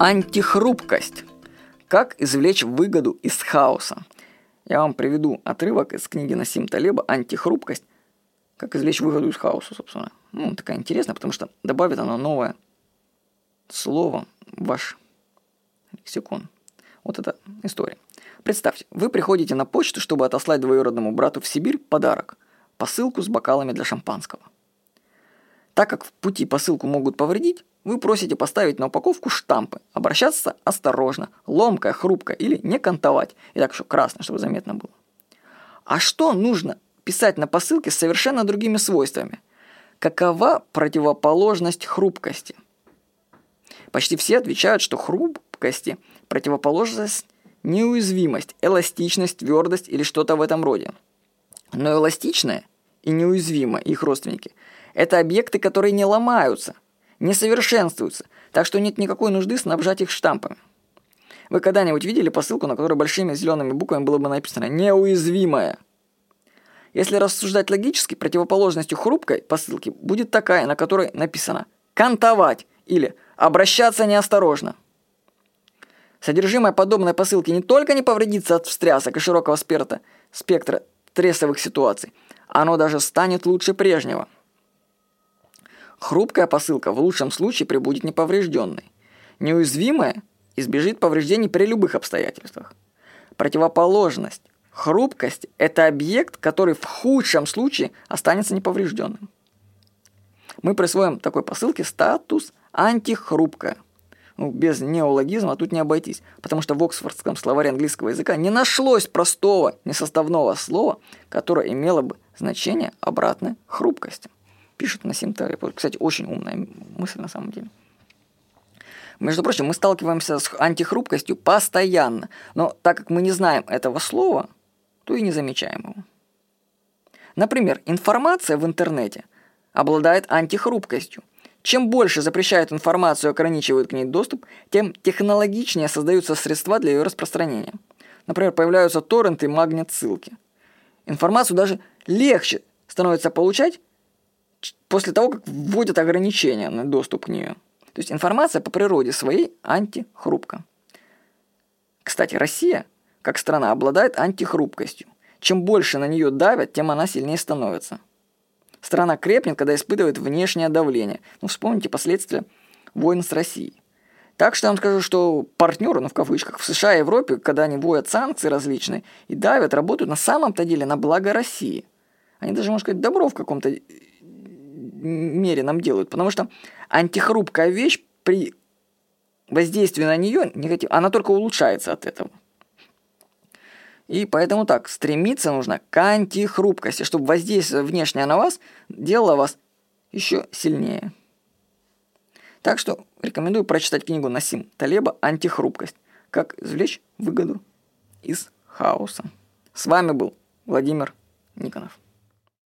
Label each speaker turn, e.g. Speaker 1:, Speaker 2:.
Speaker 1: Антихрупкость. Как извлечь выгоду из хаоса? Я вам приведу отрывок из книги Насим Талеба «Антихрупкость. Как извлечь выгоду из хаоса», собственно. Ну, такая интересная, потому что добавит она новое слово в ваш лексикон. Вот эта история. Представьте, вы приходите на почту, чтобы отослать двоюродному брату в Сибирь подарок – посылку с бокалами для шампанского. Так как в пути посылку могут повредить, вы просите поставить на упаковку штампы, обращаться осторожно, ломкая, хрупкая или не кантовать. И так еще красное, чтобы заметно было. А что нужно писать на посылке с совершенно другими свойствами? Какова противоположность хрупкости? Почти все отвечают, что хрупкости противоположность неуязвимость, эластичность, твердость или что-то в этом роде. Но эластичное и неуязвимое их родственники – это объекты, которые не ломаются – не совершенствуются, так что нет никакой нужды снабжать их штампами. Вы когда-нибудь видели посылку, на которой большими зелеными буквами было бы написано «неуязвимая»? Если рассуждать логически, противоположностью хрупкой посылки будет такая, на которой написано «кантовать» или «обращаться неосторожно». Содержимое подобной посылки не только не повредится от встрясок и широкого спектра, спектра стрессовых ситуаций, оно даже станет лучше прежнего – Хрупкая посылка в лучшем случае прибудет неповрежденной. Неуязвимая избежит повреждений при любых обстоятельствах. Противоположность хрупкость – это объект, который в худшем случае останется неповрежденным. Мы присвоим такой посылке статус антихрупкая. Ну, без неологизма тут не обойтись, потому что в Оксфордском словаре английского языка не нашлось простого несоставного слова, которое имело бы значение обратной хрупкости пишет на Симтаре. Кстати, очень умная мысль на самом деле. Между прочим, мы сталкиваемся с антихрупкостью постоянно, но так как мы не знаем этого слова, то и не замечаем его. Например, информация в интернете обладает антихрупкостью. Чем больше запрещают информацию и ограничивают к ней доступ, тем технологичнее создаются средства для ее распространения. Например, появляются торренты и магнит-ссылки. Информацию даже легче становится получать, после того, как вводят ограничения на доступ к нее. То есть информация по природе своей антихрупка. Кстати, Россия, как страна, обладает антихрупкостью. Чем больше на нее давят, тем она сильнее становится. Страна крепнет, когда испытывает внешнее давление. Ну, вспомните последствия войн с Россией. Так что я вам скажу, что партнеры, ну в кавычках, в США и Европе, когда они вводят санкции различные и давят, работают на самом-то деле на благо России. Они даже, можно сказать, добро в каком-то мере нам делают. Потому что антихрупкая вещь при воздействии на нее негатив, она только улучшается от этого. И поэтому так, стремиться нужно к антихрупкости, чтобы воздействие внешнее на вас делало вас еще сильнее. Так что рекомендую прочитать книгу Насим Талеба «Антихрупкость. Как извлечь выгоду из хаоса». С вами был Владимир Никонов.